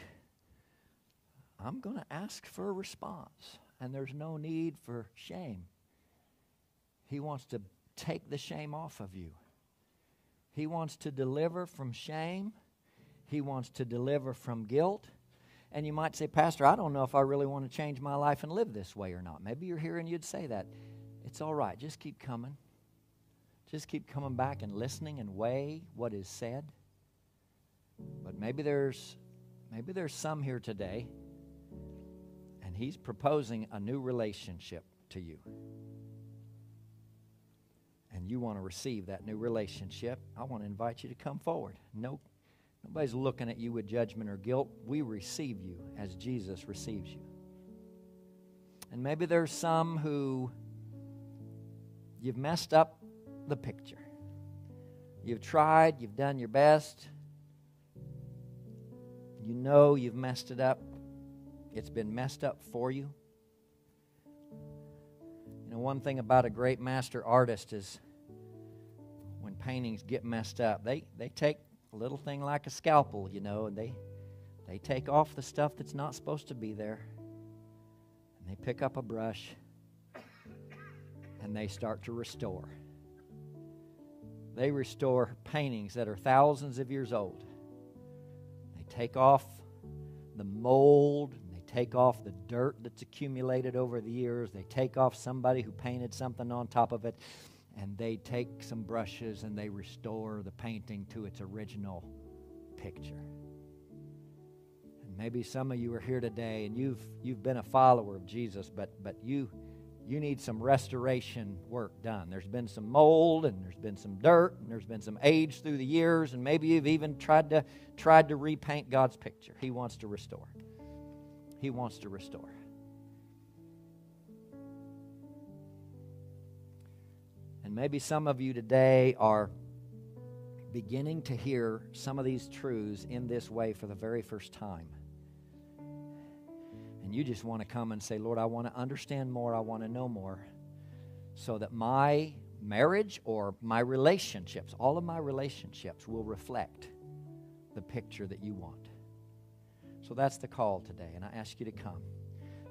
I'm going to ask for a response, and there's no need for shame. He wants to take the shame off of you. He wants to deliver from shame. He wants to deliver from guilt. And you might say, Pastor, I don't know if I really want to change my life and live this way or not. Maybe you're here and you'd say that. It's all right. Just keep coming. Just keep coming back and listening and weigh what is said. But maybe there's maybe there's some here today and He's proposing a new relationship to you. And you want to receive that new relationship, I want to invite you to come forward. No, nobody's looking at you with judgment or guilt. We receive you as Jesus receives you. And maybe there's some who you've messed up the picture. You've tried, you've done your best. You know you've messed it up. It's been messed up for you. You know, one thing about a great master artist is when paintings get messed up, they, they take a little thing like a scalpel, you know, and they, they take off the stuff that's not supposed to be there. And they pick up a brush and they start to restore. They restore paintings that are thousands of years old. They take off the mold they take off the dirt that's accumulated over the years. They take off somebody who painted something on top of it. And they take some brushes and they restore the painting to its original picture. And Maybe some of you are here today and you've you've been a follower of Jesus, but but you you need some restoration work done. There's been some mold and there's been some dirt and there's been some age through the years and maybe you've even tried to tried to repaint God's picture. He wants to restore. He wants to restore. And maybe some of you today are beginning to hear some of these truths in this way for the very first time and you just want to come and say, Lord, I want to understand more, I want to know more, so that my marriage or my relationships, all of my relationships, will reflect the picture that you want. So that's the call today, and I ask you to come.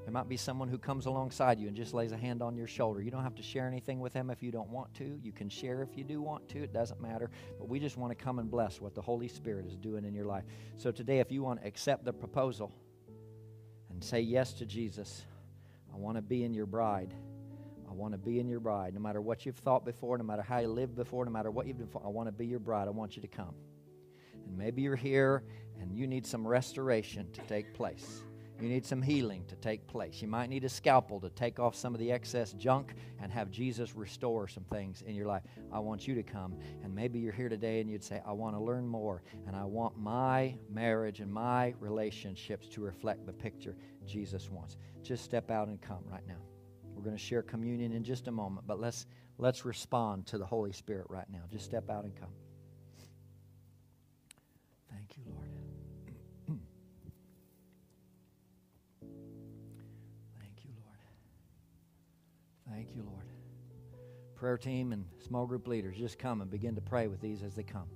There might be someone who comes alongside you and just lays a hand on your shoulder. You don't have to share anything with them if you don't want to. You can share if you do want to. It doesn't matter. But we just want to come and bless what the Holy Spirit is doing in your life. So today, if you want to accept the proposal, and say yes to Jesus. I want to be in your bride. I want to be in your bride. No matter what you've thought before, no matter how you lived before, no matter what you've done I want to be your bride. I want you to come. And maybe you're here and you need some restoration to take place. You need some healing to take place. You might need a scalpel to take off some of the excess junk and have Jesus restore some things in your life. I want you to come. And maybe you're here today and you'd say, I want to learn more. And I want my marriage and my relationships to reflect the picture Jesus wants. Just step out and come right now. We're going to share communion in just a moment, but let's, let's respond to the Holy Spirit right now. Just step out and come. Thank you, Lord. Prayer team and small group leaders, just come and begin to pray with these as they come.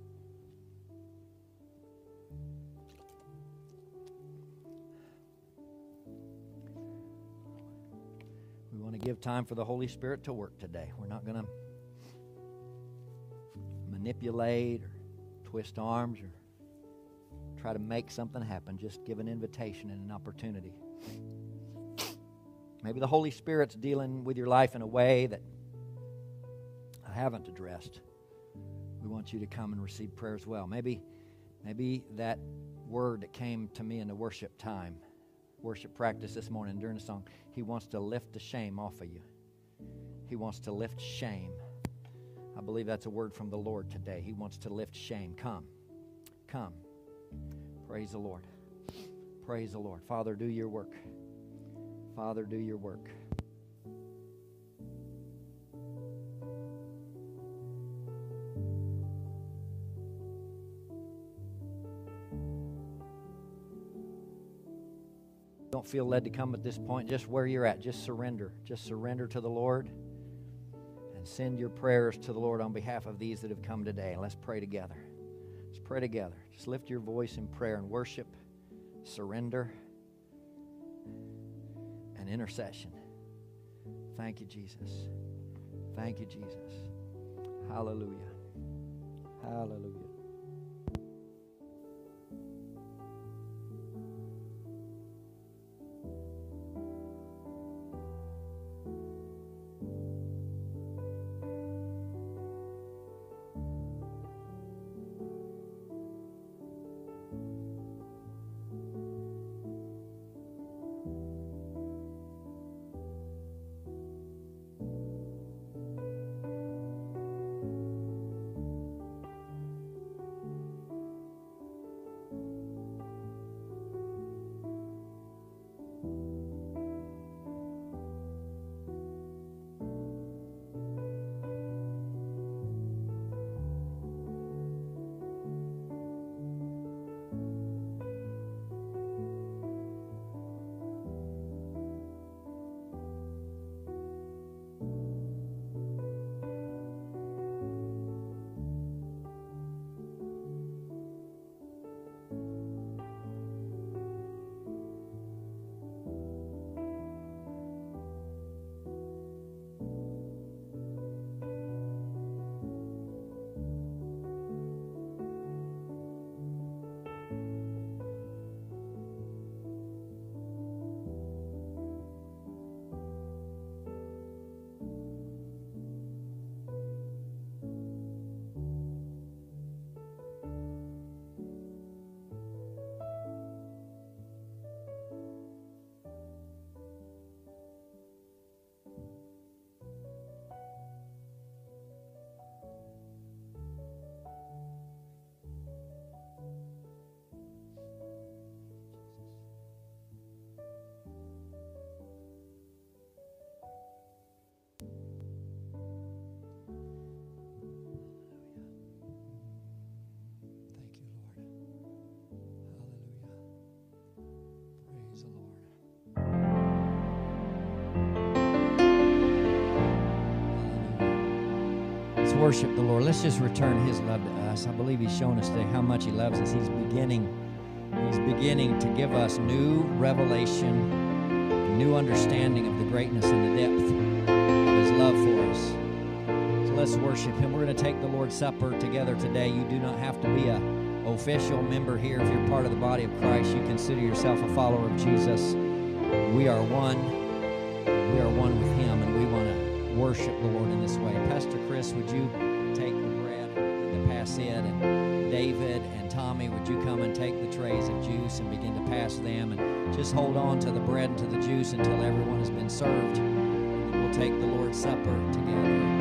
We want to give time for the Holy Spirit to work today. We're not going to manipulate or twist arms or try to make something happen. Just give an invitation and an opportunity. Maybe the Holy Spirit's dealing with your life in a way that I haven't addressed. We want you to come and receive prayer as well. Maybe, maybe that word that came to me in the worship time, worship practice this morning during the song, He wants to lift the shame off of you. He wants to lift shame. I believe that's a word from the Lord today. He wants to lift shame. Come. Come. Praise the Lord. Praise the Lord. Father, do your work. Father, do your work. Don't feel led to come at this point, just where you're at. Just surrender. Just surrender to the Lord and send your prayers to the Lord on behalf of these that have come today. Let's pray together. Let's pray together. Just lift your voice in prayer and worship, surrender and intercession. Thank you, Jesus. Thank you, Jesus. Hallelujah. Hallelujah. Worship the Lord. Let's just return His love to us. I believe He's shown us today how much He loves us. He's beginning, He's beginning to give us new revelation, new understanding of the greatness and the depth of His love for us. So let's worship Him. We're going to take the Lord's Supper together today. You do not have to be a official member here. If you're part of the body of Christ, you consider yourself a follower of Jesus. We are one. We are one with Him, and we want worship the Lord in this way. Pastor Chris, would you take the bread and pass it? And David and Tommy, would you come and take the trays of juice and begin to pass them? And just hold on to the bread and to the juice until everyone has been served. And we'll take the Lord's Supper together.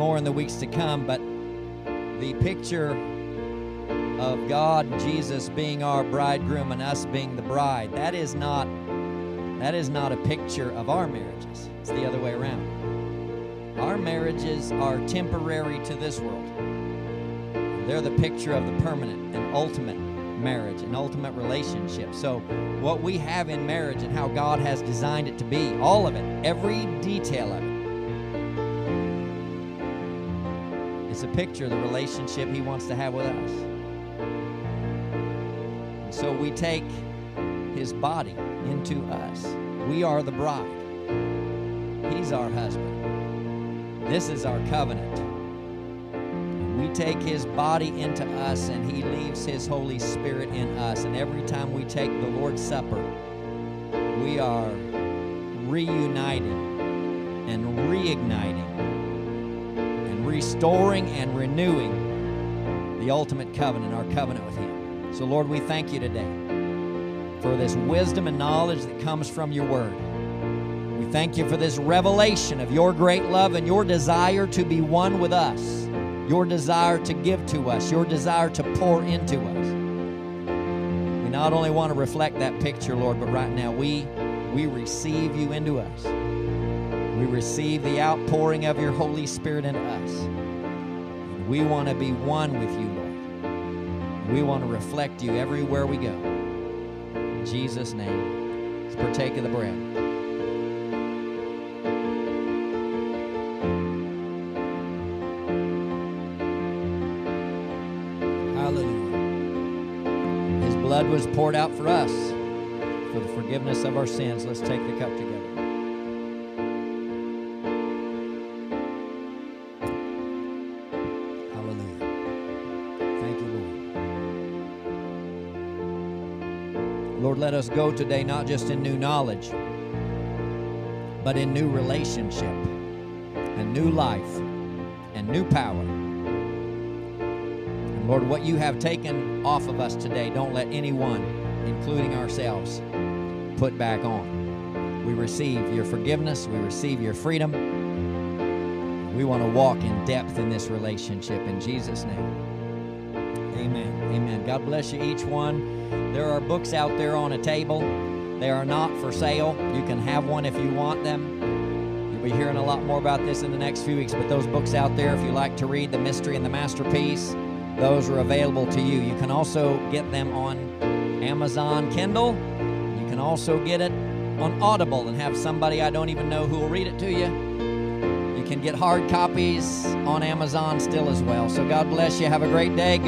More in the weeks to come, but the picture of God, and Jesus being our bridegroom and us being the bride, that is not that is not a picture of our marriages. It's the other way around. Our marriages are temporary to this world. They're the picture of the permanent and ultimate marriage, an ultimate relationship. So, what we have in marriage and how God has designed it to be, all of it, every detail of it, a picture of the relationship He wants to have with us. And so, we take His body into us. We are the bride, He's our husband. This is our covenant. We take His body into us and He leaves His Holy Spirit in us. And every time we take the Lord's Supper, we are reuniting and reigniting restoring and renewing the ultimate covenant, our covenant with Him. So, Lord, we thank you today for this wisdom and knowledge that comes from your word. We thank you for this revelation of your great love and your desire to be one with us, your desire to give to us, your desire to pour into us. We not only want to reflect that picture, Lord, but right now we we receive you into us. We receive the outpouring of your Holy Spirit in us. And we want to be one with you, Lord. We want to reflect you everywhere we go. In Jesus' name, let's partake of the bread. Hallelujah. His blood was poured out for us for the forgiveness of our sins. Let's take the cup together. Us go today not just in new knowledge, but in new relationship and new life and new power. And Lord, what you have taken off of us today, don't let anyone, including ourselves, put back on. We receive your forgiveness, we receive your freedom. We want to walk in depth in this relationship in Jesus' name. Amen. Amen. God bless you, each one. There are books out there on a table. They are not for sale. You can have one if you want them. You'll be hearing a lot more about this in the next few weeks, but those books out there, if you like to read The Mystery and the Masterpiece, those are available to you. You can also get them on Amazon Kindle. You can also get it on Audible and have somebody I don't even know who will read it to you. You can get hard copies on Amazon still as well. So God bless you. Have a great day. Go